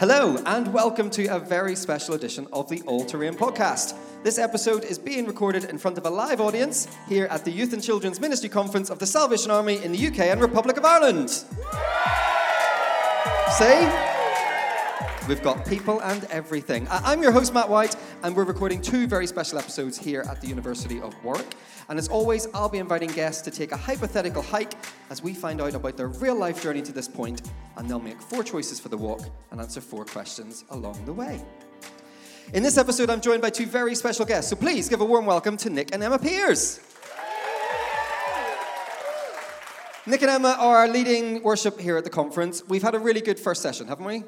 Hello, and welcome to a very special edition of the All Terrain podcast. This episode is being recorded in front of a live audience here at the Youth and Children's Ministry Conference of the Salvation Army in the UK and Republic of Ireland. See? We've got people and everything. I- I'm your host, Matt White, and we're recording two very special episodes here at the University of Warwick. And as always, I'll be inviting guests to take a hypothetical hike as we find out about their real life journey to this point, and they'll make four choices for the walk and answer four questions along the way. In this episode, I'm joined by two very special guests, so please give a warm welcome to Nik and Emma Pears. Nik and Emma are leading worship here at the conference. We've had a really good first session, haven't we?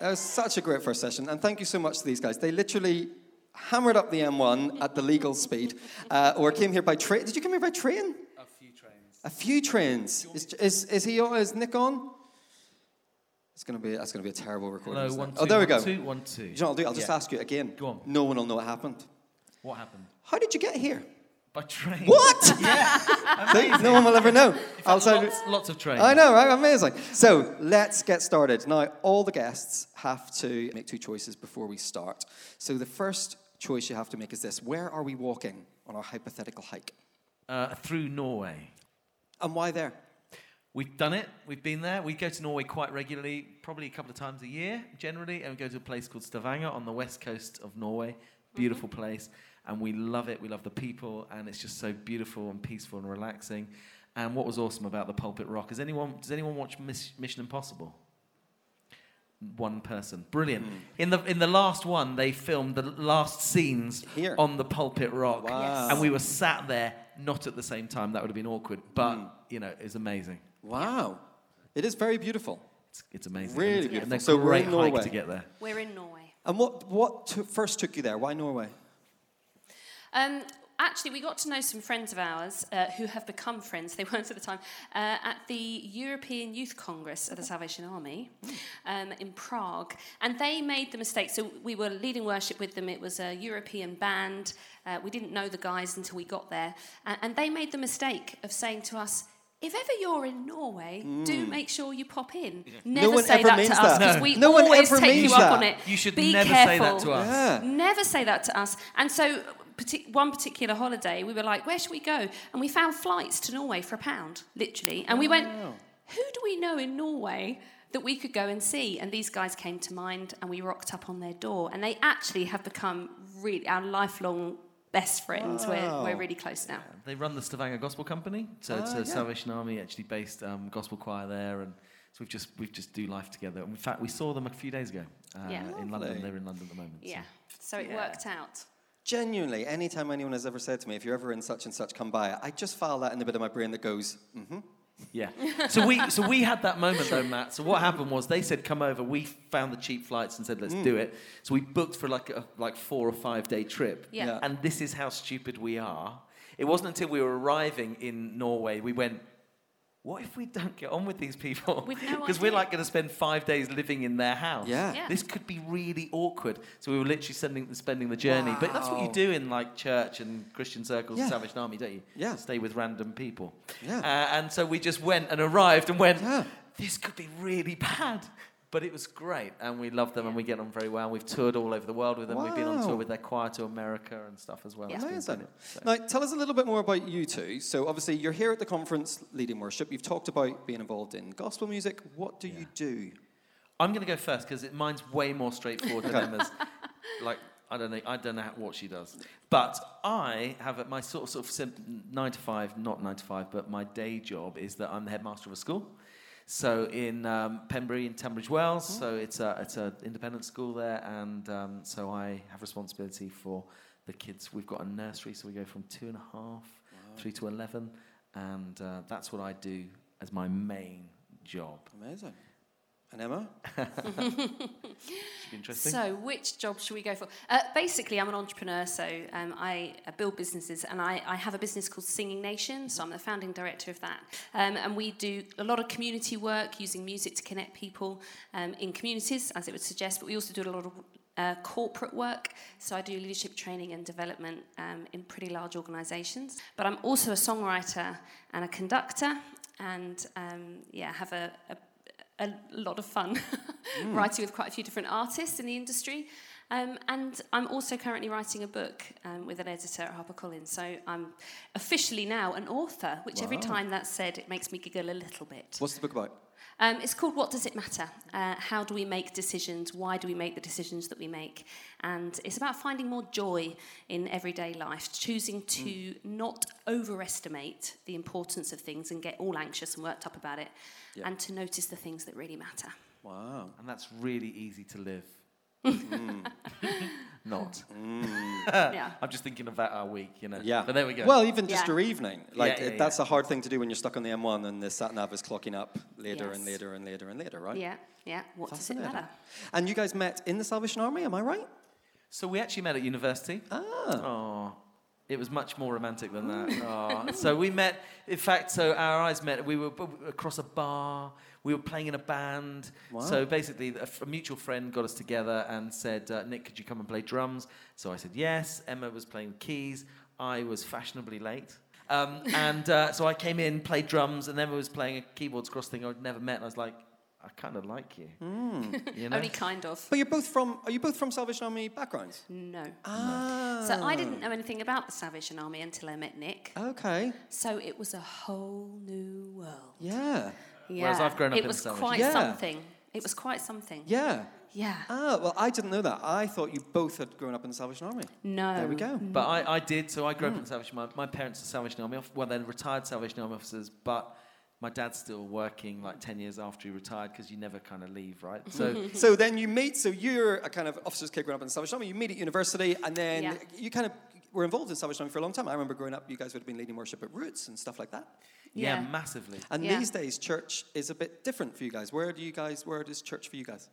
It was such a great first session, and thank you so much to these guys. They literally hammered up the M1 at the legal speed, uh, or came here by train. Did you come here by train? A few trains. A few trains. Is, is, is he on? Is Nik on? It's gonna be that's gonna be a terrible recording. Hello, one, oh, two, there we go. two, one, two. You know what I'll do? I'll just Yeah. ask you again. Go on. No one will know what happened. What happened? How did you get here? By train. What? See, no one will ever know. I'll tell. Lots, lots of trains. I know, right? Amazing. So let's get started. Now, all the guests have to make two choices before we start. So the first choice you have to make is this Where are we walking on our hypothetical hike? Uh, through Norway. And why there? We've done it. We've been there. We go to Norway quite regularly, probably a couple of times a year, generally, and we go to a place called Stavanger on the west coast of Norway. Beautiful place, and we love it. We love the people, and it's just so beautiful and peaceful and relaxing. And what was awesome about the Pulpit Rock is anyone does anyone watch Mission Impossible? One person, brilliant. Mm-hmm. In the in the last one, they filmed the last scenes Here. on the Pulpit Rock, Wow. and we were sat there, not at the same time. That would have been awkward, but mm. you know, it's amazing. Wow. It is very beautiful. It's, it's amazing. Really and, beautiful. And a So we're great in hike Norway. to get there. We're in Norway. And what, what t- first took you there? Why Norway? Um, actually, we got to know some friends of ours uh, who have become friends, they weren't at the time, uh, at the European Youth Congress of the Salvation Army um, in Prague. And they made the mistake. So we were leading worship with them, it was a European band. Uh, we didn't know the guys until we got there. And, and they made the mistake of saying to us, if ever you're in Norway, do make sure you pop in. Never Mm. one say ever that means to us that. because No. we No one always ever take means you up that. on it. You should Be never careful. say that to us. Yeah. Never say that to us. And so, partic- one particular holiday, we were like, where should we go? And we found flights to Norway for a pound, literally. And we went, who do we know in Norway that we could go and see? And these guys came to mind, and we rocked up on their door. And they actually have become really our lifelong best friends. We're, we're really close now. They run the Stavanger Gospel Company, so it's Ah, a yeah. Salvation Army actually based um, gospel choir there, and so we've just we've just do life together. In fact, we saw them a few days ago uh, Yeah. in London. They're in London at the moment. so- Yeah. So it worked out. Genuinely, anytime anyone has ever said to me, if you're ever in such and such, come by, I just file that in the bit of my brain that goes, mm-hmm. Yeah. So we so we had that moment though, Matt. So what happened was they said come over. We found the cheap flights and said let's do it. So we booked for like a like four or five day trip. Yeah. Yeah. And this is how stupid we are. It wasn't until we were arriving in Norway we went. What if we don't get on with these people? With no Because we're like going to spend five days living in their house. Yeah. Yeah. This could be really awkward. So we were literally spending, spending the journey. But that's what you do in like church and Christian circles and Yeah. Salvation Army, don't you? Yeah. Stay with random people. Yeah. Uh, and so we just went and arrived and went, Yeah. this could be really bad. But it was great, and we love them, and we get on very well. We've toured all over the world with them. We've been on tour with their choir to America and stuff as well. Yeah. Amazing. So- Now, tell us a little bit more about you two. So, obviously, you're here at the conference leading worship. You've talked about being involved in gospel music. What do you do? I'm going to go first because mine's way more straightforward than. Emma's. Like I don't know, I don't know what she does, but I have my sort of, sort of nine to five, not nine to five, but my day job is that I'm the headmaster of a school. So in um, Pembury in Tunbridge Wells, so it's a it's an independent school there, and um, so I have responsibility for the kids. We've got a nursery, so we go from two and a half through to eleven, and uh, that's what I do as my main job. Amazing. And Emma? Should be interesting. So, which job should we go for? Uh, basically, I'm an entrepreneur, so um, I uh, build businesses, and I, I have a business called SingingNation, so I'm the founding director of that. Um, and we do a lot of community work using music to connect people um, in communities, as it would suggest, but we also do a lot of uh, corporate work. So I do leadership training and development um, in pretty large organisations. But I'm also a songwriter and a conductor, and um, yeah, have a, a a lot of fun writing with quite a few different artists in the industry. Um, and I'm also currently writing a book um, with an editor at HarperCollins. So I'm officially now an author, which every time that's said, it makes me giggle a little bit. What's the book about? Um, it's called What Does It Matter? Uh, how do we make decisions? Why do we make the decisions that we make? And it's about finding more joy in everyday life, choosing to not overestimate the importance of things and get all anxious and worked up about it, Yeah. and to notice the things that really matter. Wow. And that's really easy to live. Mm. Not. yeah. I'm just thinking about our week, you know. Yeah. But there we go. Well, even just Yeah. your evening. Like, yeah, it- that's yeah. a hard thing to do when you're stuck on the M1 and the sat nav is clocking up later and Yes. later and later and later, right? Yeah, yeah. What does it Fascinating. matter? And you guys met in the Salvation Army, am I right? so we actually met at university. Ah. Oh, it was much more romantic than that. Oh. So we met, in fact, so our eyes met. We were b- across a bar. We were playing in a band. Wow. So basically, a, f- a mutual friend got us together and said, uh, Nik, could you come and play drums? So I said yes. Emma was playing keys. I was fashionably late. Um, and uh, so I came in, played drums, and Emma was playing a keyboards cross thing I'd never met. And I was like, I kind of like you. you know? Only kind of. But you're both from, are you both from Salvation Army backgrounds? No. Ah. So I didn't know anything about the Salvation Army until I met Nik. Okay. So it was a whole new world. Yeah. Yeah. Whereas I've grown up it in was Salvation. quite Yeah. something. It was quite something. Yeah. Yeah. Ah, well, I didn't know that. I thought you both had grown up in the Salvation Army. No. There we go. But I, I did, so I grew up in the Salvation Army. My parents are Salvation Army, off- well, then retired Salvation Army officers, but my dad's still working like 10 years after he retired because you never kind of leave, right? So, So then you meet, so you're a kind of officer's kid growing up in the Salvation Army, you meet at university, and then Yeah. you kind of were involved in Salvation Army for a long time. I remember growing up, you guys would have been leading worship at Roots and stuff like that. yeah, Yeah. massively. And Yeah. these days, church is a bit different for you guys. Where do you guys, where is church for you guys?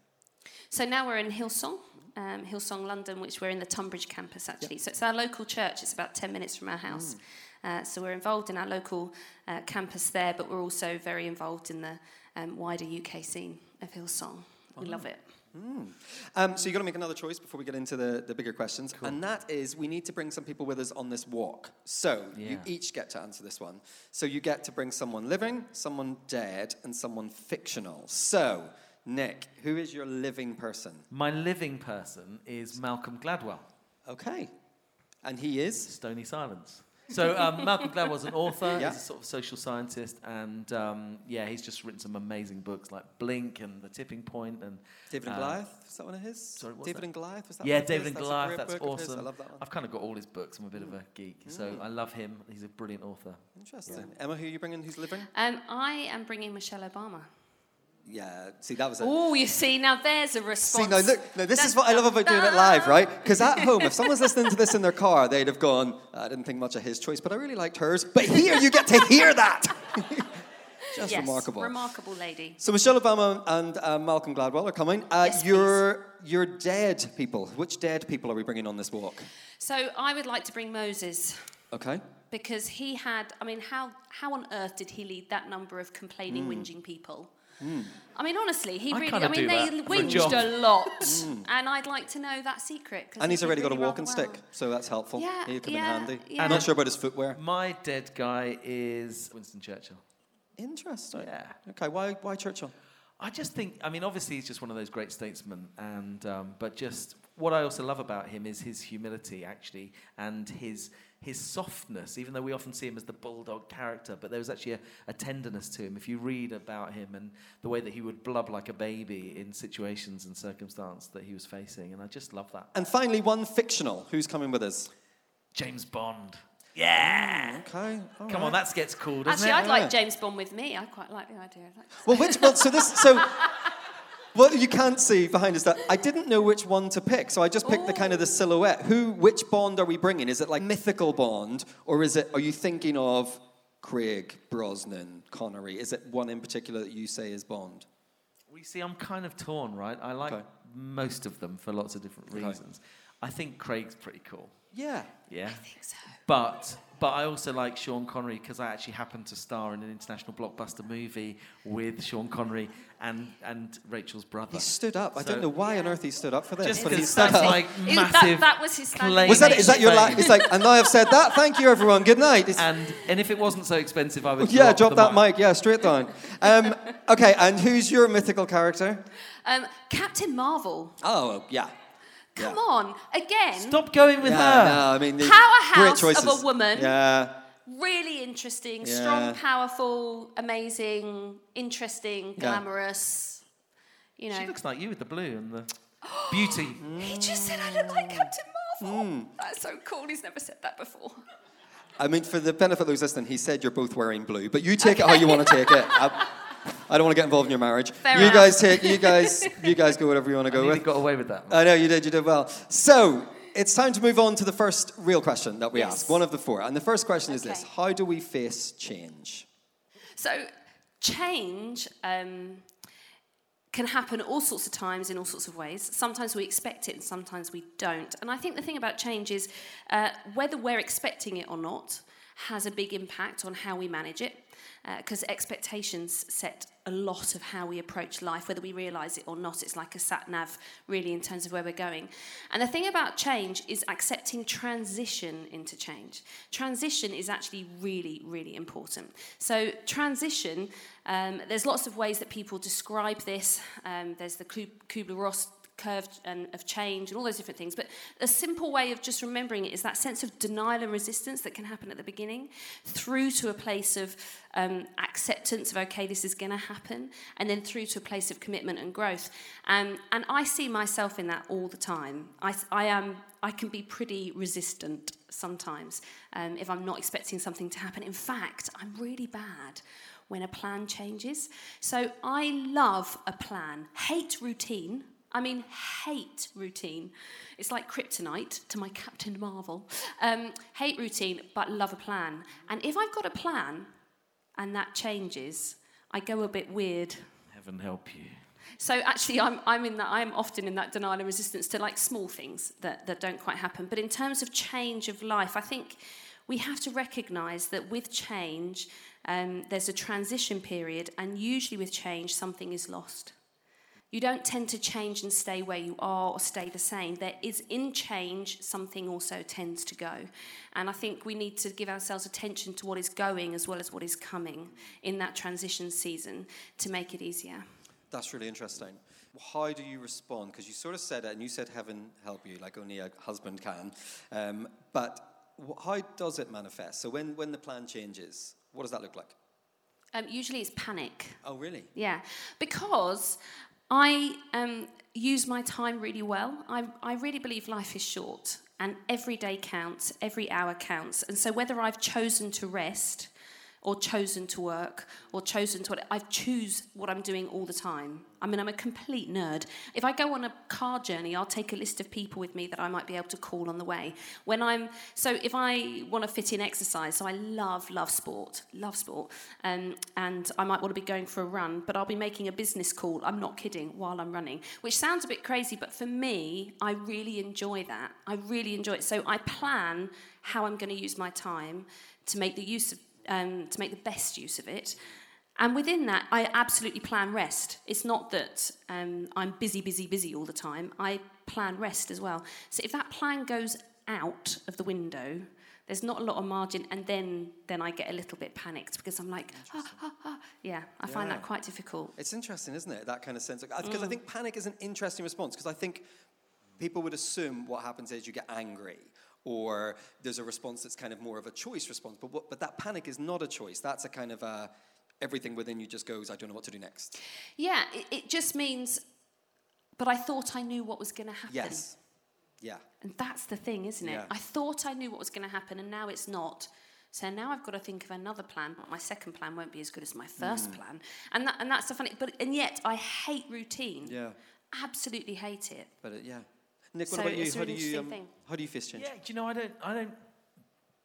So now we're in Hillsong, um, Hillsong, London, which we're in the Tunbridge campus actually. So it's our local church. It's about 10 minutes from our house. Uh, so we're involved in our local uh, campus there, but we're also very involved in the um, wider UK scene of Hillsong. We love it. Um, so you've got to make another choice before we get into the, the bigger questions. And that is we need to bring some people with us on this walk. So you each get to answer this one. So you get to bring someone living, someone dead, and someone fictional. So, Nik, who is your living person? My living person is Malcolm Gladwell, Okay. And he is? Stony Silence. So um, Malcolm Gladwell's an author. Yeah. He's a sort of social scientist, and um, yeah, he's just written some amazing books like Blink and The Tipping Point, and David and Uh, Goliath? Is that one of his? sorry, what's David that? and Goliath? Was that yeah, one of David his? and That's a Goliath. great That's book of his. awesome. I love that one. I've kind of got all his books. I'm a bit of a geek, so I love him. He's a brilliant author. Interesting. Emma, who are you bringing who's living? Um, I am bringing Michelle Obama. Yeah, see, that was. Oh, you see, now there's a response. See, no, look, no, this is what I love about doing it live, right? Because at home, if someone's listening to this in their car, they'd have gone, I didn't think much of his choice, but I really liked hers. But here, you get to hear that. Just yes, remarkable. Remarkable lady. so Michelle Obama and uh, Malcolm Gladwell are coming. Uh, Yes, your, your dead people. Which dead people are we bringing on this walk? So I would like to bring Moses. Okay. because he had i mean how how on earth did he lead that number of complaining Hmm. whinging people i mean honestly he I really kinda i mean they that a whinged a lot and i'd like to know that secret. And he's did already got a walking rather stick, so that's helpful. Yeah, He'll come yeah, in handy. yeah. I'm not sure about his footwear. My dead guy is Winston Churchill. Interesting. Yeah. Okay, why, why Churchill? I just think, I mean, obviously he's just one of those great statesmen, and um, but just what I also love about him is his humility, actually, and his his softness. Even though we often see him as the bulldog character, but there was actually a, a tenderness to him. If you read about him and the way that he would blub like a baby in situations and circumstance that he was facing, and I just love that. And finally, one fictional. Who's coming with us? James Bond. Yeah. Okay. all Come right. on, that gets cool, doesn't actually it? i'd Yeah. like james bond with me i quite like the idea of that Well, which well, so this so what you can't see behind is that I didn't know which one to pick, so I just picked the kind of the oh. silhouette. Who, which Bond are we bringing? Is it like mythical Bond, or is it? Are you thinking of Craig, Brosnan, Connery? Is it one in particular that you say is Bond? We see, I'm kind of torn, right? I like Okay. most of them for lots of different Okay. Reasons. I think Craig's pretty cool. Yeah. Yeah. I think so. But but I also like Sean Connery because I actually happened to star in an international blockbuster movie with Sean Connery and and Rachel's brother. He stood up. I So- don't know why on earth he stood up for this, Just but he because stood that's up. like It- that- massive. that was his standing claim was that? Is that your la- It's like, and now I've said that. Thank you, everyone. Good night. It's, And and if it wasn't so expensive, I would. yeah, drop the that mic. Yeah, straight down. Um, okay, and who's your mythical character? Um, Captain Marvel. Oh, yeah. Come Yeah. on, again. Stop going with yeah, her. no, I mean, the Powerhouse great of a woman. Yeah. Really interesting, Yeah. strong, powerful, amazing, interesting, Yeah. glamorous. You know, She looks like you with the blue and the beauty. he just said I look like Captain Marvel. Hmm. That's so cool. He's never said that before. I mean, for the benefit of those listening, he said you're both wearing blue, but you take it how you want to take it. I, I don't want to get involved in your marriage. Fair you enough. guys take, you guys, you guys go whatever you want to I go nearly with. got away with that. I know you did, you did well. So it's time to move on to the first real question that we Yes. ask, one of the four. And the first question is this How do we face change? So, change um, can happen all sorts of times in all sorts of ways. Sometimes we expect it and sometimes we don't. And I think the thing about change is uh, whether we're expecting it or not has a big impact on how we manage it. Because expectations set a lot of how we approach life, whether we realize it or not. It's like a sat nav, really, in terms of where we're going. And the thing about change is accepting transition into change. Transition is actually really, really important. So, transition, um, there's lots of ways that people describe this. Um, there's the Kübler-Ross curve and of change and all those different things. But a simple way of just remembering it is that sense of denial and resistance that can happen at the beginning, through to a place of um, acceptance of okay, this is going to happen, and then through to a place of commitment and growth. Um, and I see myself in that all the time. I, I am. I can be pretty resistant sometimes um, if I'm not expecting something to happen. In fact, I'm really bad when a plan changes. So I love a plan, hate routine. I mean, hate routine. It's like kryptonite to my Captain Marvel. Um, hate routine, but love a plan. And if I've got a plan and that changes, I go a bit weird. Heaven help you. So actually, I'm, I'm in that. I'm often in that denial and resistance to like small things that, that don't quite happen. But in terms of change of life, I think we have to recognise that with change, um, there's a transition period, and usually with change, something is lost. You don't tend to change and stay where you are or stay the same. There is in change, something also tends to go. And I think we need to give ourselves attention to what is going as well as what is coming in that transition season to make it easier. That's really interesting. How do you respond? Because you sort of said it, and you said heaven help you, like only a husband can. Um, but how does it manifest? So when, when the plan changes, what does that look like? Um, usually it's panic. Oh, really? Yeah, because I um, use my time really well. I, I really believe life is short and every day counts, every hour counts. And so whether I've chosen to rest or chosen to work or chosen to I choose what I'm doing all the time. I mean, I'm a complete nerd. If I go on a car journey, I'll take a list of people with me that I might be able to call on the way. When I'm so if I want to fit in exercise, so I love love sport, love sport, um, and I might want to be going for a run, but I'll be making a business call. I'm not kidding while I'm running, which sounds a bit crazy, but for me, I really enjoy that. I really enjoy it. So I plan how I'm going to use my time to make the use of um, to make the best use of it. And within that, I absolutely plan rest. It's not that um, I'm busy, busy, busy all the time. I plan rest as well. So if that plan goes out of the window, there's not a lot of margin, and then then I get a little bit panicked because I'm like, ah, ah, ah. yeah, I find that quite difficult. It's interesting, isn't it? That kind of sense. Because Mm. I think panic is an interesting response. Because I think people would assume what happens is you get angry, or there's a response that's kind of more of a choice response. But what, but that panic is not a choice. That's a kind of a everything within you just goes. I don't know what to do next. Yeah, it, it just means, but I thought I knew what was going to happen. Yes. Yeah. And that's the thing, isn't it? Yeah. I thought I knew what was going to happen, and now it's not. So now I've got to think of another plan. But my second plan won't be as good as my first mm. plan, and that, and that's the funny. But and yet I hate routine. Yeah. Absolutely hate it. But it, yeah. Nik, what So about you? How do you interesting um, how do you face change? Yeah, do you know, I don't, I don't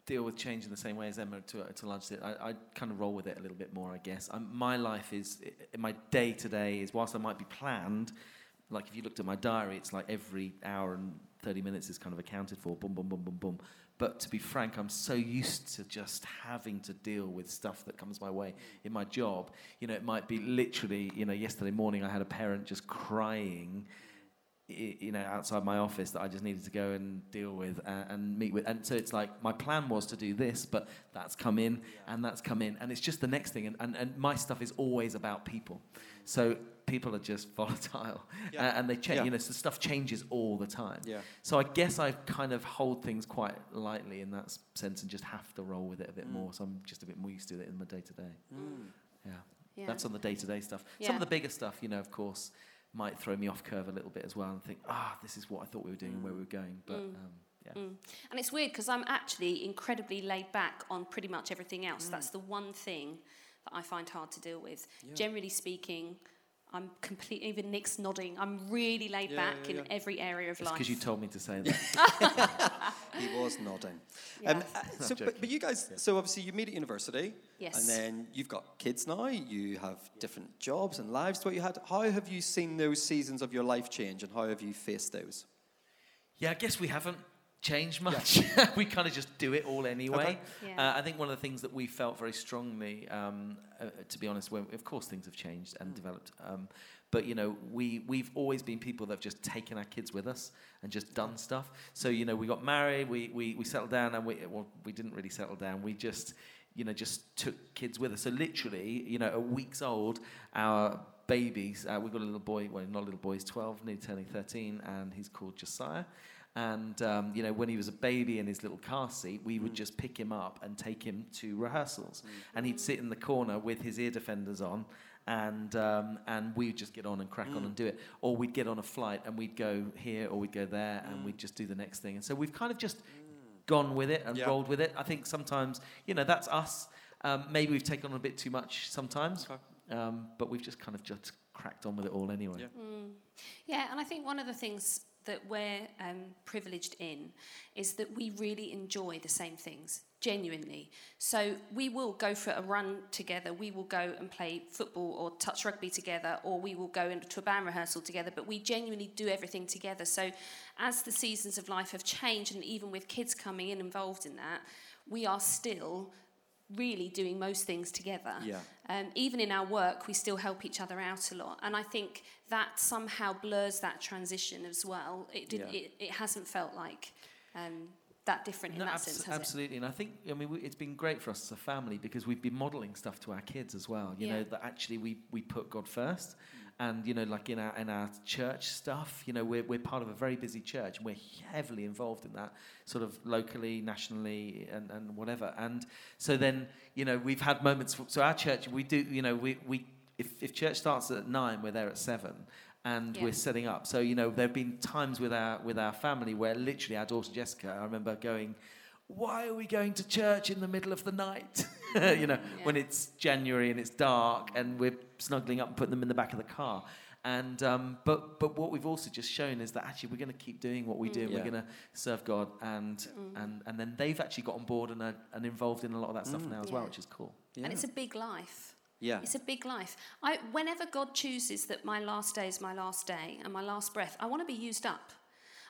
deal with change in the same way as Emma to, to a large extent. I, I kind of roll with it a little bit more, I guess. i my life is, my day to day is, whilst I might be planned, like if you looked at my diary, it's like every hour and 30 minutes is kind of accounted for, boom, boom, boom, boom, boom. But to be frank, I'm so used to just having to deal with stuff that comes my way in my job. You know, it might be literally, you know, yesterday morning I had a parent just crying you know, outside my office that I just needed to go and deal with and, and, meet with. And so it's like my plan was to do this, but that's come in yeah. and that's come in. And it's just the next thing. And, and, and my stuff is always about people. So people are just volatile yeah. and, and they change, yeah. you know, so stuff changes all the time. Yeah. So I guess I kind of hold things quite lightly in that sense and just have to roll with it a bit mm. more. So I'm just a bit more used to it in my day to day. Yeah. Yeah. That's on the day to day stuff. Some of the bigger stuff, you know, of course might throw me off curve a little bit as well and think, ah, this is what I thought we were doing and where we were going. But mm. um, yeah. Mm. And it's weird because I'm actually incredibly laid back on pretty much everything else. Mm. That's the one thing that I find hard to deal with. Yeah. Generally speaking, I'm completely, even Nik's nodding. I'm really laid yeah, back yeah, yeah. in every area of it's life. because you told me to say that. he was nodding. Um, uh, so, but, but, you guys, so obviously you meet at university. Yes. And then you've got kids now. You have different jobs and lives to what you had. How have you seen those seasons of your life change and how have you faced those? Yeah, I guess we haven't changed much. Yeah. we kind of just do it all anyway. Okay. Yeah. Uh, I think one of the things that we felt very strongly, um, uh, to be honest, when, of course things have changed and mm. developed. Um, but you know, we we've always been people that have just taken our kids with us and just done stuff. So you know, we got married, we we, we settled down, and we well, we didn't really settle down. We just you know just took kids with us. So literally, you know, a week's old, our babies. Uh, we've got a little boy. Well, not a little boy. He's twelve, nearly turning thirteen, and he's called Josiah. And um, you know, when he was a baby in his little car seat, we would mm. just pick him up and take him to rehearsals, mm. and he'd sit in the corner with his ear defenders on, and um, and we'd just get on and crack mm. on and do it. Or we'd get on a flight and we'd go here or we'd go there and mm. we'd just do the next thing. And so we've kind of just mm. Gone with it and yeah. rolled with it. I think sometimes you know that's us. Um, maybe we've taken on a bit too much sometimes, okay. um, but we've just kind of just cracked on with it all anyway. Yeah. Mm. yeah, and I think one of the things that we're um, privileged in is that we really enjoy the same things, genuinely. So we will go for a run together, we will go and play football or touch rugby together, or we will go into a band rehearsal together, but we genuinely do everything together. So as the seasons of life have changed, and even with kids coming in involved in that, we are still really doing most things together. Yeah. Um, even in our work, we still help each other out a lot, and I think that somehow blurs that transition as well. It did, yeah. it, it hasn't felt like. Um, that different no, in that abs- sense, absolutely. It? And I think, I mean, we, it's been great for us as a family because we've been modelling stuff to our kids as well. You yeah. know that actually we we put God first, and you know like in our in our church stuff you know we're, we're part of a very busy church and we're heavily involved in that sort of locally nationally and, and whatever and so then you know we've had moments so our church we do you know we, we if, if church starts at nine we're there at seven and yeah. we're setting up so you know there have been times with our with our family where literally our daughter jessica i remember going why are we going to church in the middle of the night? you know, yeah. when it's January and it's dark and we're snuggling up and putting them in the back of the car. And um, but but what we've also just shown is that actually we're going to keep doing what we mm. do. Yeah. We're going to serve God, and mm. and and then they've actually got on board and are and involved in a lot of that stuff mm. now as yeah. well, which is cool. Yeah. And it's a big life. Yeah. It's a big life. I, whenever God chooses that my last day is my last day and my last breath, I want to be used up.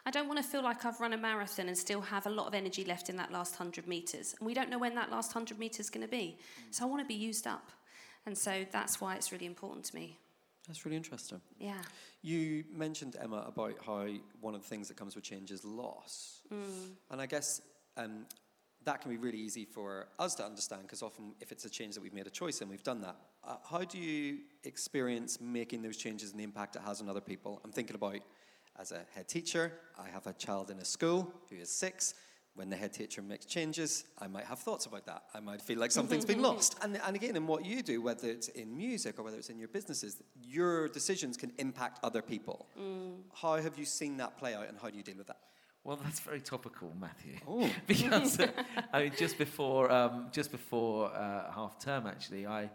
I don't want to feel like I've run a marathon and still have a lot of energy left in that last 100 metres. And we don't know when that last 100 metres is going to be. So I want to be used up. And so that's why it's really important to me. That's really interesting. Yeah. You mentioned, Emma, about how one of the things that comes with change is loss. Mm. And I guess um, that can be really easy for us to understand because often, if it's a change that we've made a choice in, we've done that. Uh, how do you experience making those changes and the impact it has on other people? I'm thinking about as a head teacher, I have a child in a school who is six. When the head teacher makes changes, I might have thoughts about that. I might feel like something's been lost. And, and again, in what you do, whether it's in music or whether it's in your businesses, your decisions can impact other people. Mm. How have you seen that play out and how do you deal with that? Well, that's very topical, Matthew. Oh. because uh, I mean, just before um, just before uh, half term, actually, I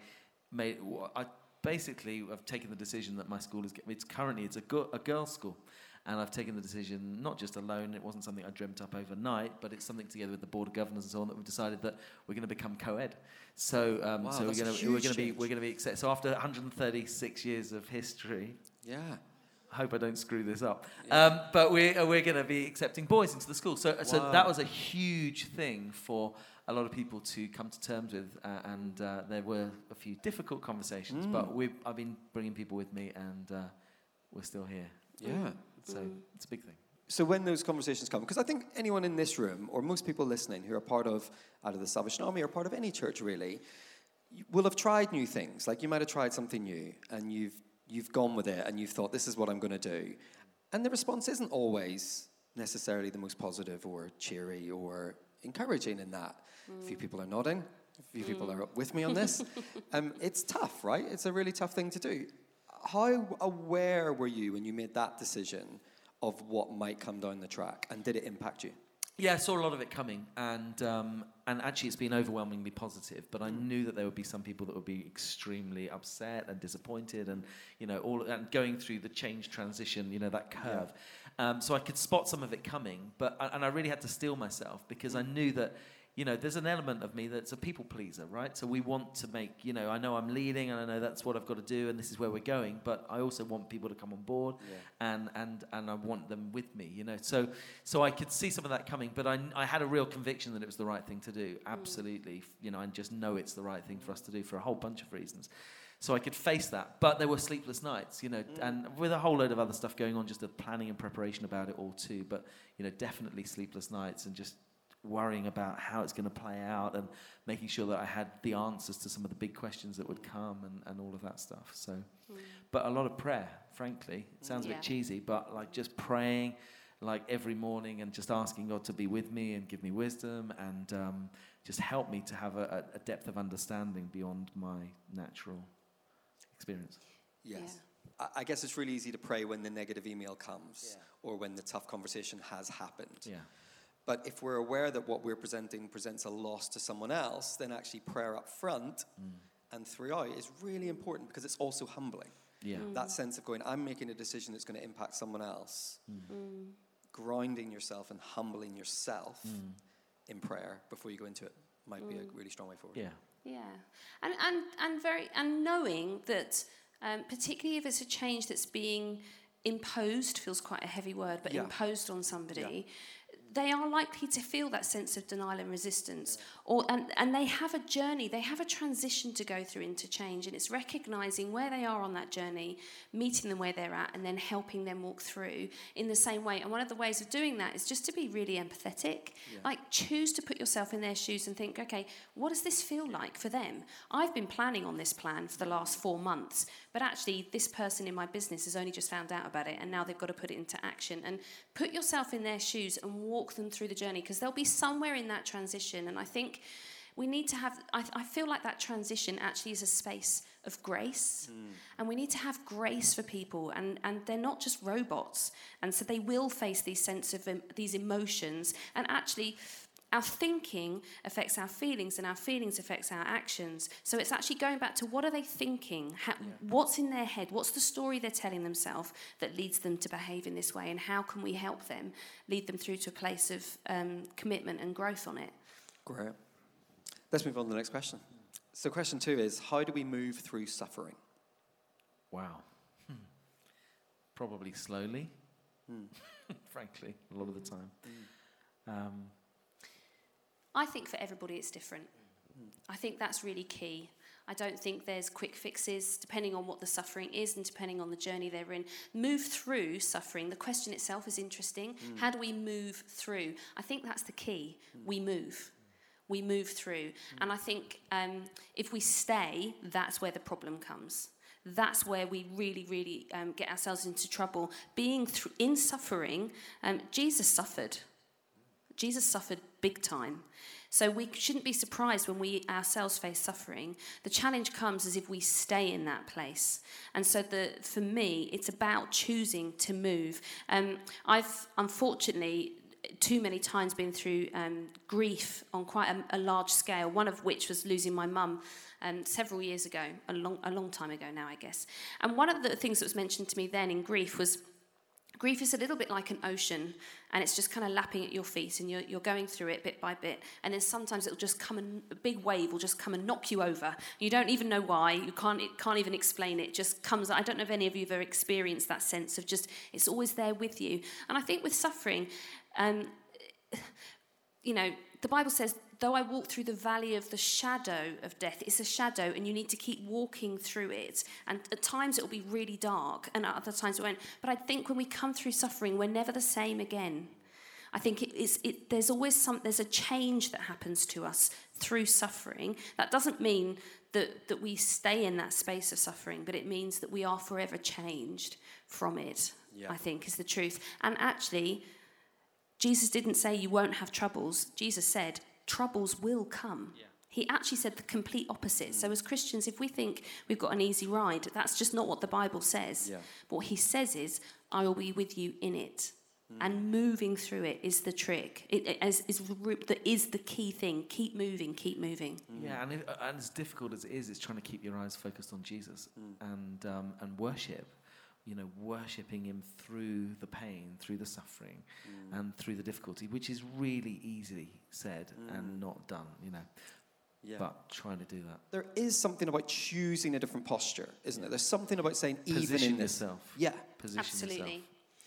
made I basically have taken the decision that my school is. It's currently it's a, go- a girls' school, and I've taken the decision, not just alone, it wasn't something I dreamt up overnight, but it's something together with the board of governors and so on that we've decided that we're going to become co-ed. So, um, wow, so we're going to we're going to be we're going to be so after 136 years of history. Yeah. I hope I don't screw this up. Um, but we're, we're going to be accepting boys into the school. So, so that was a huge thing for a lot of people to come to terms with. Uh, and uh, there were a few difficult conversations, but we've, I've been bringing people with me and uh, we're still here. Yeah. So mm. it's a big thing. So when those conversations come, because I think anyone in this room or most people listening who are part of either the Salvation Army or part of any church really, will have tried new things. Like you might have tried something new and you've you've gone with it and you've thought this is what I'm going to do, and the response isn't always necessarily the most positive or cheery or encouraging in that. A few mm. people are nodding. A few people mm. are with me on this. um, it's tough, right? It's a really tough thing to do. How aware were you when you made that decision of what might come down the track, and did it impact you? Yeah, I saw a lot of it coming, and um, and actually, it's been overwhelmingly positive. But I knew that there would be some people that would be extremely upset and disappointed, and you know, all and going through the change transition, you know, that curve. Um, so I could spot some of it coming, but and I really had to steel myself because I knew that. You know, there's an element of me that's a people pleaser, right? So we want to make, you know, I know I'm leading and I know that's what I've got to do and this is where we're going, but I also want people to come on board and, and, and I want them with me, you know. So, so I could see some of that coming, but I, I had a real conviction that it was the right thing to do. Mm. Absolutely. You know, I just know it's the right thing for us to do for a whole bunch of reasons. So I could face that. But there were sleepless nights, you know, mm. and with a whole load of other stuff going on, just the planning and preparation about it all too. But, you know, definitely sleepless nights and just worrying about how it's going to play out and making sure that I had the answers to some of the big questions that would come and, and all of that stuff. So, but a lot of prayer, frankly. It sounds a bit cheesy, but like just praying like every morning and just asking God to be with me and give me wisdom and um, just help me to have a, a a depth of understanding beyond my natural experience. Yes. I I guess it's really easy to pray when the negative email comes or when the tough conversation has happened. Yeah. But if we're aware that what we're presenting presents a loss to someone else, then actually prayer up front mm. and throughout is really important because it's also humbling. Yeah. Mm. That sense of going, I'm making a decision that's going to impact someone else, mm. grounding yourself and humbling yourself in prayer before you go into it might be a really strong way forward. Yeah. Yeah, and and and very and knowing that, um, particularly if it's a change that's being imposed, feels quite a heavy word, but Yeah. imposed on somebody. They are likely to feel that sense of denial and resistance, or and, and they have a journey, they have a transition to go through into change, and it's recognizing where they are on that journey, meeting them where they're at, and then helping them walk through in the same way. And one of the ways of doing that is just to be really empathetic, like choose to put yourself in their shoes and think, okay, what does this feel like for them? I've been planning on this plan for the last four months, but actually, this person in my business has only just found out about it, and now they've got to put it into action. And put yourself in their shoes and walk them through the journey because they'll be somewhere in that transition. And I think we need to have, I, I feel like that transition actually is a space of grace. Hmm. And we need to have grace for people, and, and they're not just robots. And so they will face these sense of em- these emotions. And actually, our thinking affects our feelings, and our feelings affects our actions. So it's actually going back to what are they thinking? How, What's in their head? What's the story they're telling themselves that leads them to behave in this way? And how can we help them lead them through to a place of um, commitment and growth on it? Great. Let's move on to the next question. So, question two is How do we move through suffering? Wow. Hmm. Probably slowly, Hmm. frankly, a lot of the time. Um, I think for everybody it's different. I think that's really key. I don't think there's quick fixes depending on what the suffering is and depending on the journey they're in. Move through suffering. The question itself is interesting. How do we move through? I think that's the key. We move. We move through. And I think um, if we stay, that's where the problem comes. That's where we really, really um, get ourselves into trouble. Being thr in suffering, um, Jesus suffered. Jesus suffered big time. So we shouldn't be surprised when we ourselves face suffering. The challenge comes as if we stay in that place. And so the, for me, it's about choosing to move. Um, I've unfortunately too many times been through um, grief on quite a, a large scale, one of which was losing my mum um, several years ago, a long, a long time ago now, I guess. And one of the things that was mentioned to me then in grief was Grief is a little bit like an ocean, and it's just kind of lapping at your feet, and you're, you're going through it bit by bit. And then sometimes it'll just come and a big wave will just come and knock you over. You don't even know why. You can't it can't even explain it. it. Just comes. I don't know if any of you have ever experienced that sense of just it's always there with you. And I think with suffering, um, you know, the Bible says though I walk through the valley of the shadow of death, it's a shadow, and you need to keep walking through it. And at times it will be really dark, and at other times it won't. But I think when we come through suffering, we're never the same again. I think it is, it, there's always some, there's a change that happens to us through suffering. That doesn't mean that, that we stay in that space of suffering, but it means that we are forever changed from it, yeah. I think is the truth. And actually, Jesus didn't say you won't have troubles. Jesus said troubles will come. Yeah. He actually said the complete opposite. Mm. So, as Christians, if we think we've got an easy ride, that's just not what the Bible says. Yeah. What he says is, I will be with you in it. Mm. And moving through it is the trick. It, it is, is, that is the key thing. Keep moving, keep moving. Mm. Yeah, and, it, and as difficult as it is, it's trying to keep your eyes focused on Jesus mm. and, um, and worship you know, worshipping Him through the pain, through the suffering, mm. and through the difficulty, which is really easily said mm. and not done, you know. Yeah. But trying to do that. There is something about choosing a different posture, isn't there? There's something about saying, Position even in this. yourself. Yeah. Position Absolutely. Yourself.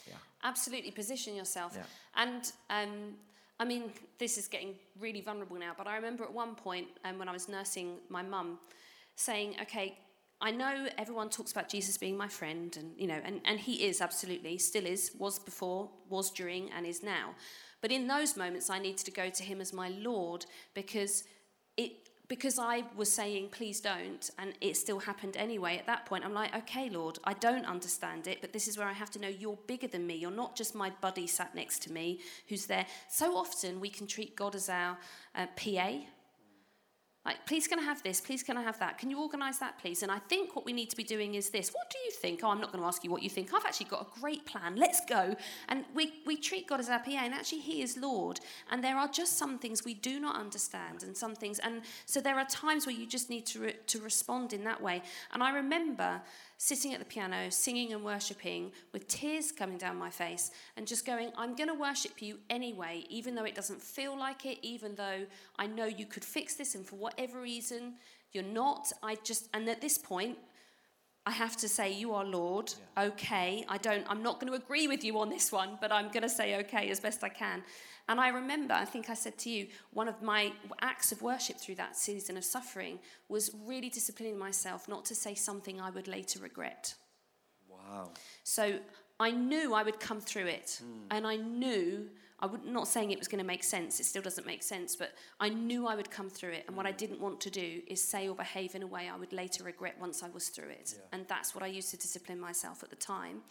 Yeah. Absolutely. Position yourself. Yeah. And, um, I mean, this is getting really vulnerable now, but I remember at one point um, when I was nursing my mum saying, okay, I know everyone talks about Jesus being my friend, and you know, and, and he is absolutely, still is, was before, was during, and is now. But in those moments, I needed to go to him as my Lord because it because I was saying, please don't, and it still happened anyway, at that point, I'm like, okay, Lord, I don't understand it, but this is where I have to know you're bigger than me. You're not just my buddy sat next to me who's there. So often we can treat God as our uh, PA, like, please can I have this? Please can I have that? Can you organise that, please? And I think what we need to be doing is this. What do you think? Oh, I'm not going to ask you what you think. I've actually got a great plan. Let's go. And we, we treat God as our PA, and actually, He is Lord. And there are just some things we do not understand, and some things. And so there are times where you just need to, re- to respond in that way. And I remember sitting at the piano, singing and worshipping, with tears coming down my face, and just going, I'm going to worship you anyway, even though it doesn't feel like it, even though I know you could fix this, and for whatever reason, you're not. I just, and at this point, I have to say, You are Lord. Yeah. Okay. I don't, I'm not going to agree with you on this one, but I'm going to say okay as best I can. And I remember, I think I said to you, one of my acts of worship through that season of suffering was really disciplining myself not to say something I would later regret. Wow. So I knew I would come through it. Mm. And I knew, I would not saying it was going to make sense, it still doesn't make sense, but I knew I would come through it. And what I hmm. didn't want to do is say or behave in a way I would later regret once I was through it. Yeah. And that's what I used to discipline myself at the time.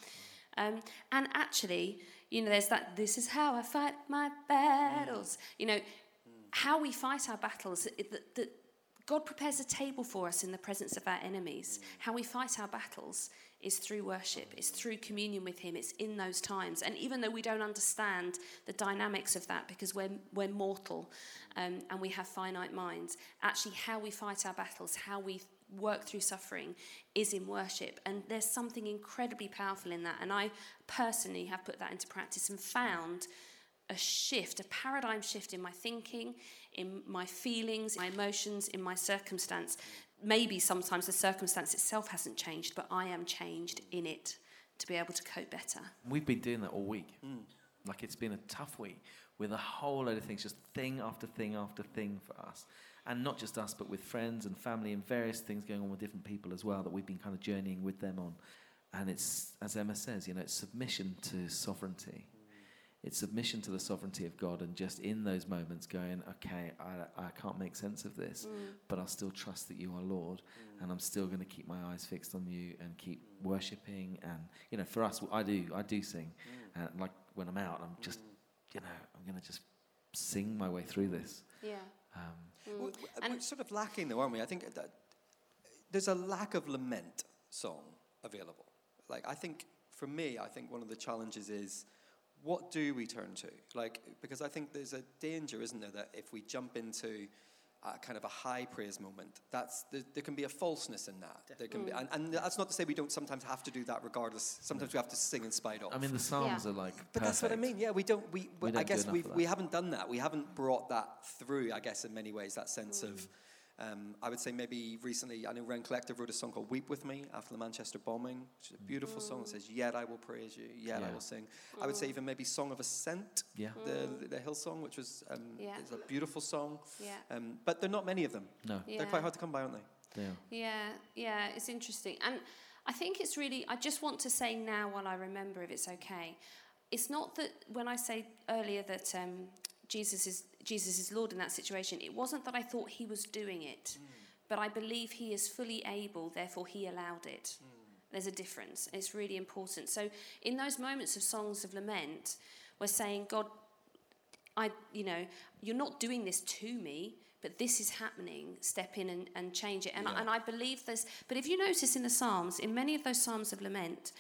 Um, and actually, you know, there's that, this is how I fight my battles. You know, how we fight our battles, that, that God prepares a table for us in the presence of our enemies. How we fight our battles is through worship, it's through communion with Him, it's in those times. And even though we don't understand the dynamics of that because we're, we're mortal um, and we have finite minds, actually, how we fight our battles, how we work through suffering is in worship. And there's something incredibly powerful in that. And I personally have put that into practice and found a shift, a paradigm shift in my thinking, in my feelings, my emotions, in my circumstance. Maybe sometimes the circumstance itself hasn't changed, but I am changed in it to be able to cope better. We've been doing that all week. Mm. Like it's been a tough week with a whole load of things, just thing after thing after thing for us and not just us, but with friends and family and various things going on with different people as well that we've been kind of journeying with them on. And it's, as Emma says, you know, it's submission to sovereignty. It's submission to the sovereignty of God, and just in those moments going, okay, I, I can't make sense of this, mm. but I'll still trust that you are Lord, mm. and I'm still going to keep my eyes fixed on you and keep worshipping. And you know, for us, I do, I do sing, mm. and like when I'm out, I'm just, mm. you know, I'm going to just sing my way through this. Yeah. Um, Mm. We're, we're sort of lacking, though, aren't we? I think that there's a lack of lament song available. Like, I think for me, I think one of the challenges is what do we turn to? Like, because I think there's a danger, isn't there, that if we jump into a kind of a high praise moment. That's there, there can be a falseness in that. There can be, and, and that's not to say we don't sometimes have to do that. Regardless, sometimes we have to sing in spite of. I mean, the Psalms Yeah. are like. But that's what I mean. Yeah, we don't. We, We I don't do guess we we haven't done that. We haven't brought that through. I guess in many ways, that sense of. Mm. Um, I would say maybe recently, I know Rend Collective wrote a song called "Weep with Me" after the Manchester bombing, which is a beautiful song. It says, "Yet I will praise you, yet I will sing." I would say even maybe "Song of Ascent," Yeah. the the Hillsong, which was um, Yeah. is a beautiful song. Yeah. Um, but there are not many of them. No, Yeah. They're quite hard to come by, aren't they? they are. Yeah, yeah, it's interesting. And I think it's really, I just want to say now while I remember, if it's okay, it's not that when I say earlier that um, Jesus, is, Jesus is Lord in that situation, it wasn't that I thought he was doing it, mm. but I believe he is fully able, therefore he allowed it. Mm. There's a difference. and It's really important. So in those moments of songs of lament, we're saying, God, I, you know, you're not doing this to me, but this is happening. Step in and, and change it. And, I, and I believe this. but if you notice in the Psalms, in many of those Psalms of lament,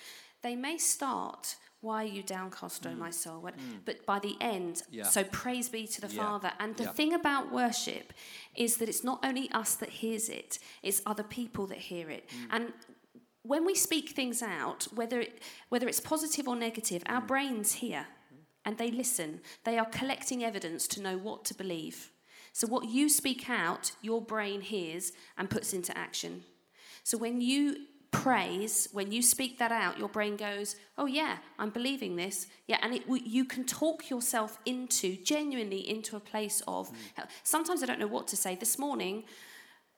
they may start, Why are you downcast, O my soul? What- But by the end, Mm. Yeah. so praise be to the Yeah. Father. And the Yeah. thing about worship is that it's not only us that hears it, it's other people that hear it. Mm. And when we speak things out, whether it, whether it's positive or negative, Mm. our brains hear and they listen. They are collecting evidence to know what to believe. So what you speak out, your brain hears and puts into action. So when you praise, when you speak that out, your brain goes, "Oh yeah, I'm believing this." Yeah, and it, you can talk yourself into genuinely into a place of. Mm. Sometimes I don't know what to say. This morning,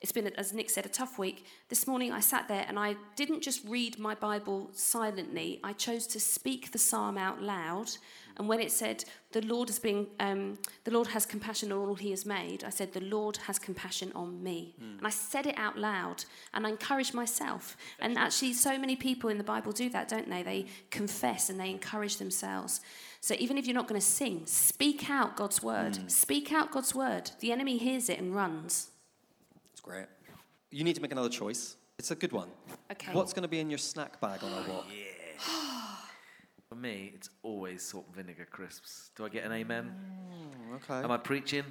it's been, as Nik said, a tough week. This morning I sat there and I didn't just read my Bible silently. I chose to speak the psalm out loud. And when it said, "The Lord has been, um, the Lord has compassion on all He has made," I said, "The Lord has compassion on me," and I said it out loud and I encouraged myself. And actually, so many people in the Bible do that, don't they? They confess and they encourage themselves. So even if you're not going to sing, speak out God's word. Speak out God's word. The enemy hears it and runs. It's great. You need to make another choice. It's a good one. Okay. What's going to be in your snack bag on our walk? For me, it's always salt and vinegar crisps. Do I get an amen? Mm, okay. Am I preaching?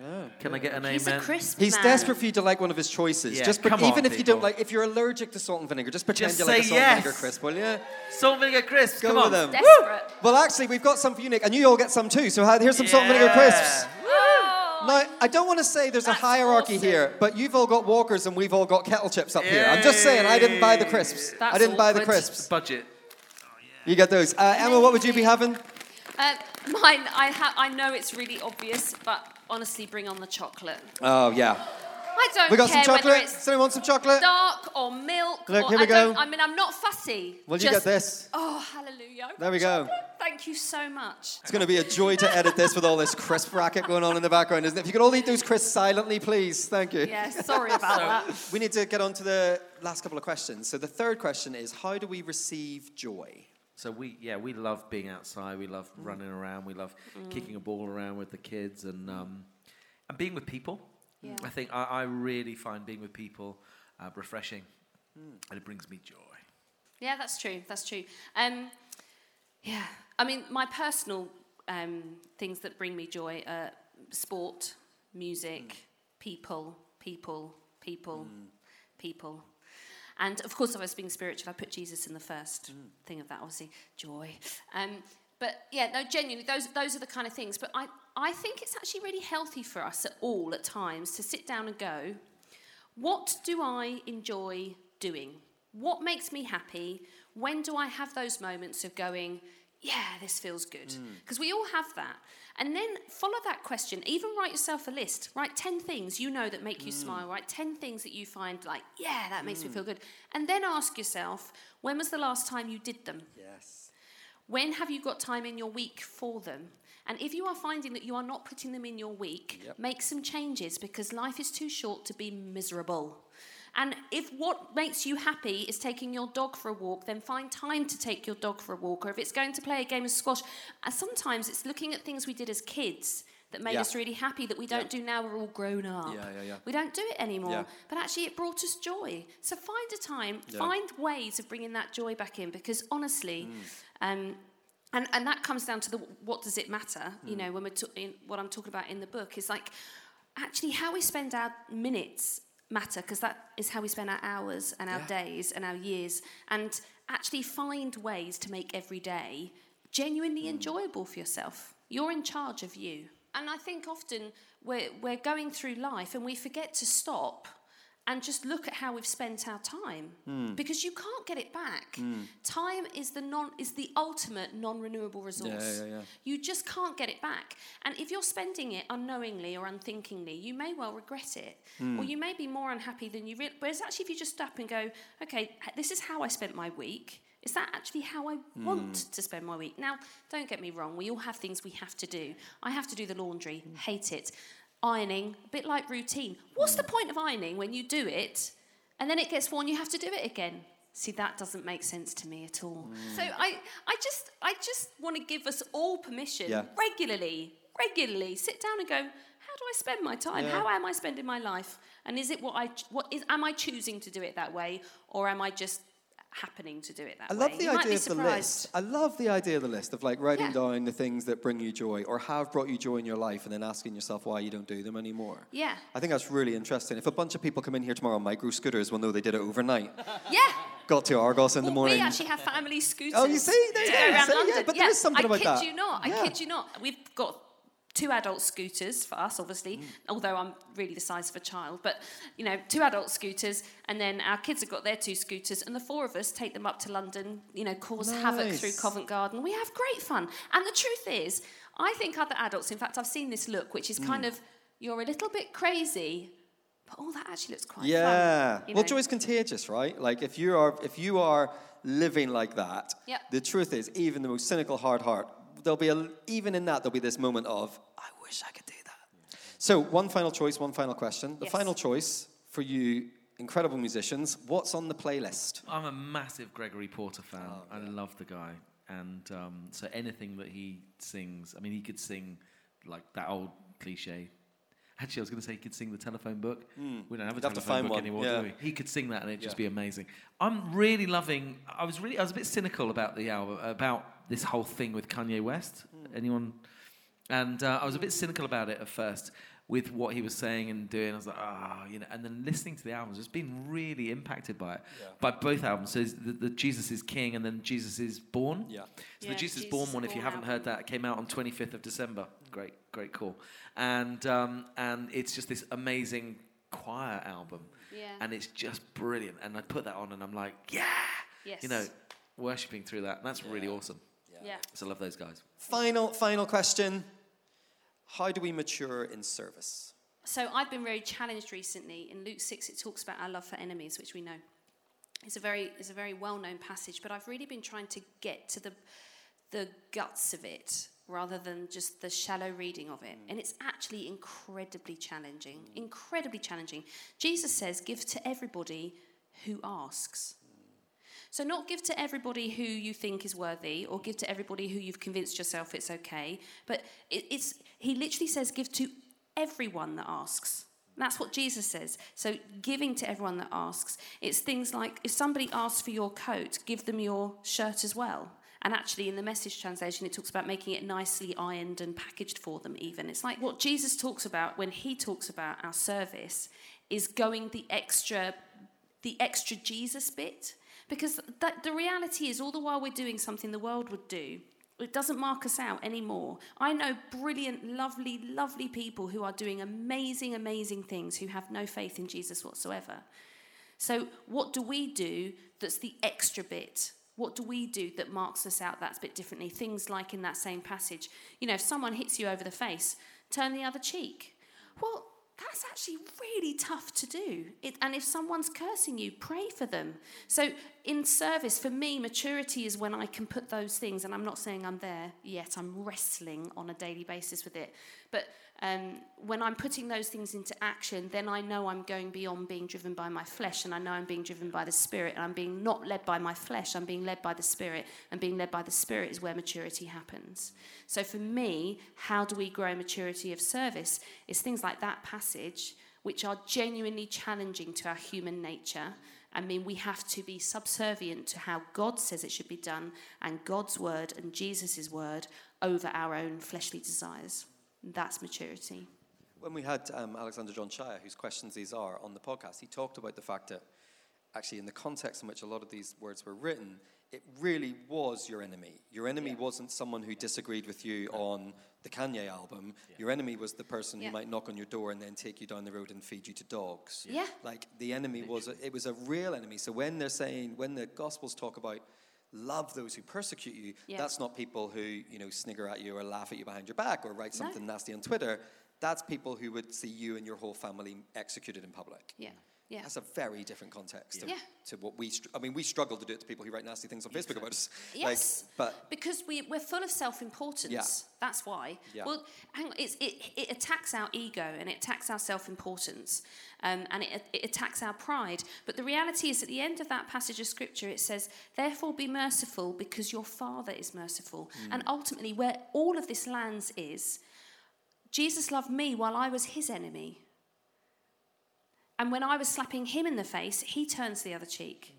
Yeah. Can I get an He's amen? a crisp He's man. desperate for you to like one of his choices. Yeah, just pre- come on, even if you don't like, if you're allergic to salt and vinegar, just pretend Just you like a say salt and vinegar yes. crisp, will you? Salt and vinegar crisps. Go come with on. them. Desperate. Well, actually, we've got some for you, Nik, and you all get some too. So here's some salt and vinegar crisps. Oh, Now, I don't want to say there's a hierarchy awesome. here, but you've all got walkers and we've all got kettle chips up here. I'm just saying, I didn't buy the crisps. I didn't buy the crisps. Budget. You get those. Uh, Emma, what would you be having? Uh, mine, I, ha- I know it's really obvious, but honestly, bring on the chocolate. Oh, yeah. I don't We got some care whether chocolate. it's Does anyone want some chocolate? dark or milk. Look, or, here we I don't- go. I mean, I'm not fussy. Well, you Just- get this. Oh, hallelujah. There we go. Chocolate. Thank you so much. It's going to be a joy to edit this with all this crisp racket going on in the background, isn't it? If you could all eat those crisps silently, please. Thank you. Yeah, sorry about that. We need to get on to the last couple of questions. So the third question is how do we receive joy? So we, yeah, we love being outside. We love running around. We love kicking a ball around with the kids and um, and being with people. Yeah. I think I, I really find being with people uh, refreshing, and it brings me joy. Yeah, that's true. That's true. Um, yeah, I mean, my personal um, things that bring me joy are sport, music, people, people, people, people. And of course, if I was being spiritual, I put Jesus in the first thing of that, obviously, joy. Um, but yeah, no, genuinely, those, those are the kind of things. But I, I think it's actually really healthy for us at all at times to sit down and go, what do I enjoy doing? What makes me happy? When do I have those moments of going, yeah, this feels good? Hmm. Because we all have that. And then follow that question. Even write yourself a list. Write 10 things you know that make you hmm. smile. Write 10 things that you find like, yeah, that makes me hmm. feel good. And then ask yourself, when was the last time you did them? Yes. When have you got time in your week for them? And if you are finding that you are not putting them in your week, Yep. make some changes because life is too short to be miserable. And if what makes you happy is taking your dog for a walk, then find time to take your dog for a walk. Or if it's going to play a game of squash, uh, sometimes it's looking at things we did as kids that made Yeah. us really happy that we don't do now we're all grown up. Yeah, yeah, yeah. We don't do it anymore. Yeah. But actually, it brought us joy. So find a time, Yeah. find ways of bringing that joy back in because honestly, Mm. um, and, and that comes down to the what does it matter? Mm. You know, when we're ta- what I'm talking about in the book is like actually how we spend our minutes matter because that is how we spend our hours and our Yeah. days and our years and actually find ways to make every day genuinely mm. enjoyable for yourself. You're in charge of you. And i think often we're, we're going through life and we forget to stop and just look at how we've spent our time hmm. because you can't get it back hmm. time is the non is the ultimate non-renewable resource yeah, yeah. you just can't get it back. And if you're spending it unknowingly or unthinkingly, you may well regret it. Hmm. Or you may be more unhappy than you realize. Whereas actually, if you just stop and go, okay, this is how I spent my week. Is that actually how I want to spend my week? Now, don't get me wrong, we all have things we have to do. I have to do the laundry, hate it. Ironing, a bit like routine. What's the point of ironing when you do it and then it gets worn, you have to do it again? See, that doesn't make sense to me at all. Mm. So I, I just, I just want to give us all permission Yeah. regularly, regularly sit down and go, how do I spend my time? Yeah. How am I spending my life? And is it what I, what is, am I choosing to do it that way, or am I just happening to do it that I way? love the you idea of the list. I love the idea of the list of like writing Yeah. down the things that bring you joy or have brought you joy in your life and then asking yourself why you don't do them anymore. Yeah, I think that's really interesting. If a bunch of people come in here tomorrow on micro scooters, we'll know they did it overnight. yeah. Got to Argos in the morning. we actually have family scooters. Oh, you see? There to you go go. around See, yeah, but there is something I about that. I kid you not. I Yeah. kid you not. We've got two adult scooters for us, obviously. Mm. Although I'm really the size of a child, but you know, two adult scooters, and then our kids have got their two scooters, and the four of us take them up to London. You know, cause havoc through Covent Garden. We have great fun. And the truth is, I think other adults. In fact, I've seen this look, which is Mm. kind of you're a little bit crazy. But oh, that actually looks quite yeah. fun. Well, know. joy's contagious, right? Like if you are if you are living like that, Yep. the truth is, even the most cynical hard heart, there'll be a, even in that there'll be this moment of, I wish I could do that. So one final choice, one final question. The Yes. final choice for you, incredible musicians. What's on the playlist? I'm a massive Gregory Porter fan. Oh, I love the guy, and um, so anything that he sings, I mean, he could sing like that old cliche. Actually, I was going to say he could sing the telephone book. We don't have a You'd telephone find book one, anymore, yeah. do we? He could sing that, and it'd just Yeah. be amazing. I'm really loving. I was really. I was a bit cynical about the album, about this whole thing with Kanye West. Anyone? And uh, I was a bit cynical about it at first with what he was saying and doing. I was like, ah, you know. And then listening to the albums, just been really impacted by it, by both albums. So the, the Jesus is King and then Jesus is Born. Yeah. So Yeah, the Jesus, Jesus Born one, if you haven't heard album. that, came out on 25th of December. Great, great call. And um, and it's just this amazing choir album. Yeah. And it's just brilliant. And I put that on and I'm like, yeah. Yes. You know, worshipping through that. And that's really awesome. Yeah. So I love those guys. Final, final question. How do we mature in service? So I've been very challenged recently. In Luke 6, it talks about our love for enemies, which we know. It's a very, it's a very well-known passage, but I've really been trying to get to the, the guts of it rather than just the shallow reading of it. Mm. And it's actually incredibly challenging, incredibly challenging. Jesus says, give to everybody who asks. So, not give to everybody who you think is worthy or give to everybody who you've convinced yourself it's okay, but it, it's, he literally says, give to everyone that asks. That's what Jesus says. So, giving to everyone that asks, it's things like if somebody asks for your coat, give them your shirt as well. And actually, in the message translation, it talks about making it nicely ironed and packaged for them, even. It's like what Jesus talks about when he talks about our service is going the extra, the extra Jesus bit. Because that, the reality is, all the while we're doing something the world would do, it doesn't mark us out anymore. I know brilliant, lovely, lovely people who are doing amazing, amazing things who have no faith in Jesus whatsoever. So, what do we do that's the extra bit? What do we do that marks us out that's a bit differently? Things like in that same passage, you know, if someone hits you over the face, turn the other cheek. Well, that's actually really tough to do. It, and if someone's cursing you, pray for them. So, in service, for me, maturity is when I can put those things, and I'm not saying I'm there yet, I'm wrestling on a daily basis with it. But um, when I'm putting those things into action, then I know I'm going beyond being driven by my flesh, and I know I'm being driven by the Spirit, and I'm being not led by my flesh, I'm being led by the Spirit, and being led by the Spirit is where maturity happens. So for me, how do we grow maturity of service? Is things like that passage, which are genuinely challenging to our human nature. I mean, we have to be subservient to how God says it should be done, and God's word and Jesus' word over our own fleshly desires. That's maturity. When we had um, Alexander John Shaia, whose questions these are, on the podcast, he talked about the fact that actually, in the context in which a lot of these words were written, it really was your enemy. Your enemy Yeah. wasn't someone who disagreed with you on the Kanye album. Your enemy was the person Yeah. who might knock on your door and then take you down the road and feed you to dogs. Yeah. Like the enemy was, a, it was a real enemy. So when they're saying, when the Gospels talk about love those who persecute you, Yeah. that's not people who you know snigger at you or laugh at you behind your back or write No. something nasty on Twitter. That's people who would see you and your whole family executed in public. Yeah. Yeah. That's a very different context to, Yeah. to what we. Str- I mean, we struggle to do it to people who write nasty things on Facebook about us. Yes. Like, but because we, we're full of self-importance. Yeah. That's why. Yeah. Well, hang on. It's, it, it attacks our ego and it attacks our self-importance um, and it, it attacks our pride. But the reality is, at the end of that passage of scripture, it says, "Therefore, be merciful, because your Father is merciful." Mm. And ultimately, where all of this lands is, Jesus loved me while I was His enemy. And when I was slapping him in the face, he turns the other cheek.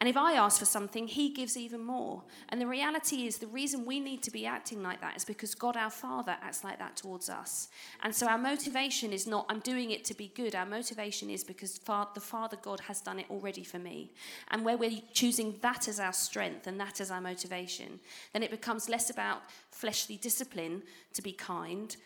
And if I ask for something, he gives even more. And the reality is, the reason we need to be acting like that is because God our Father acts like that towards us. And so our motivation is not, I'm doing it to be good. Our motivation is because the Father God has done it already for me. And where we're choosing that as our strength and that as our motivation, then it becomes less about fleshly discipline to be kind.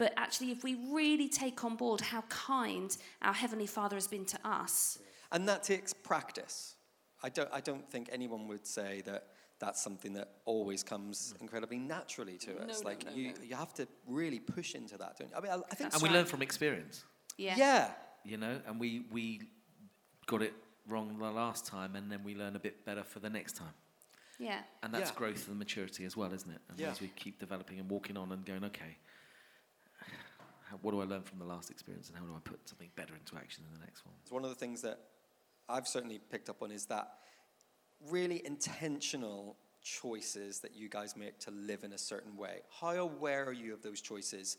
But actually, if we really take on board how kind our Heavenly Father has been to us, and that takes practice. I don't. I don't think anyone would say that that's something that always comes mm. incredibly naturally to us. no, like no, you, no. you have to really push into that, don't you? I mean, I, I think. And we right. learn from experience, yeah. yeah. you know, and we, we got it wrong the last time, and then we learn a bit better for the next time. Yeah. And that's Yeah. growth and maturity as well, isn't it? And Yeah. as we keep developing and walking on and going, okay, how, what do I learn from the last experience, and how do I put something better into action in the next one? It's one of the things that I've certainly picked up on is that really intentional choices that you guys make to live in a certain way. How aware are you of those choices?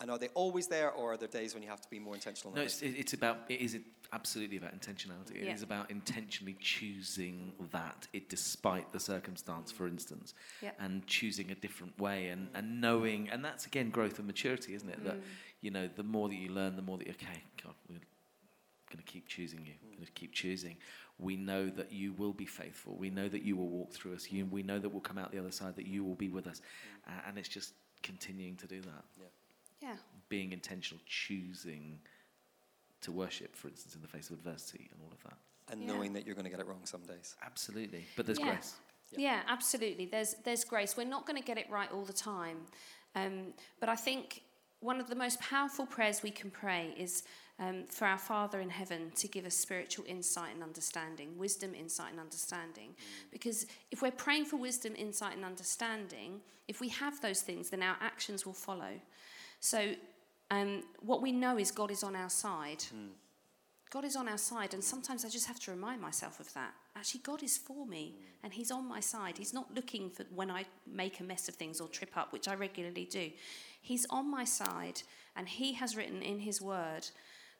And are they always there, or are there days when you have to be more intentional? No, it's, it- it's about it is absolutely about intentionality. It Yeah. is about intentionally choosing that, it despite the circumstance, for instance, Yeah. and choosing a different way and, and knowing, and that's again growth and maturity, isn't it? That Mm. you know, the more that you learn, the more that you're okay, God, we're going to keep choosing you, going to keep choosing. We know that you will be faithful. We know that you will walk through us. You, we know that we'll come out the other side. That you will be with us, uh, and it's just continuing to do that Yeah. being intentional, choosing to worship, for instance, in the face of adversity and all of that. and Yeah. knowing that you're going to get it wrong some days. Absolutely. But there's Yeah. grace. Yeah. absolutely. There's there's grace. We're not going to get it right all the time, um, but I think one of the most powerful prayers we can pray is um, for our Father in heaven to give us spiritual insight and understanding, wisdom, insight, and understanding. Because if we're praying for wisdom, insight, and understanding, if we have those things, then our actions will follow. So, um, what we know is God is on our side. God is on our side, and sometimes I just have to remind myself of that. Actually, God is for me, and He's on my side. He's not looking for when I make a mess of things or trip up, which I regularly do. He's on my side, and He has written in His Word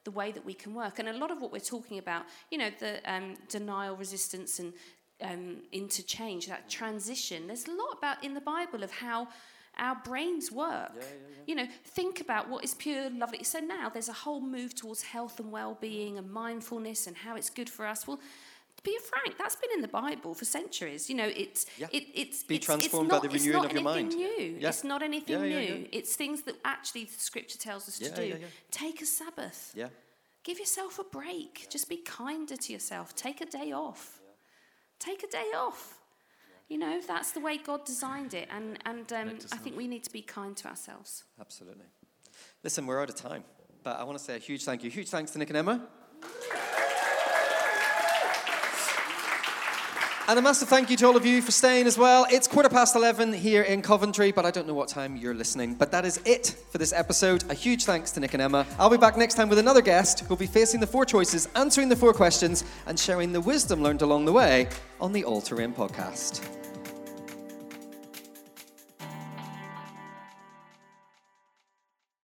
the way that we can work. And a lot of what we're talking about, you know, the um, denial, resistance, and um, into change, that transition. There's a lot about in the Bible of how our brains work. You know, think about what is pure, lovely. So now there's a whole move towards health and well-being and mindfulness and how it's good for us. Well, to be frank, that's been in the Bible for centuries. You know, it's Yeah. it, it's Be it's, transformed it's by not, the renewing of your anything mind. New. Yeah. It's not anything Yeah, yeah, new. yeah. It's things that actually the Scripture tells us to do. yeah, yeah. Take a Sabbath. Yeah. Give yourself a break. Just be kinder to yourself. Take a day off. Take a day off. You know, that's the way God designed it. And, and um, I think we need to be kind to ourselves. Absolutely. Listen, we're out of time, but I want to say a huge thank you. Huge thanks to Nik and Emma. And a massive thank you to all of you for staying as well. It's quarter past 11 here in Coventry, but I don't know what time you're listening. But that is it for this episode. A huge thanks to Nik and Emma. I'll be back next time with another guest who'll be facing the four choices, answering the four questions, and sharing the wisdom learned along the way on the All Reign podcast.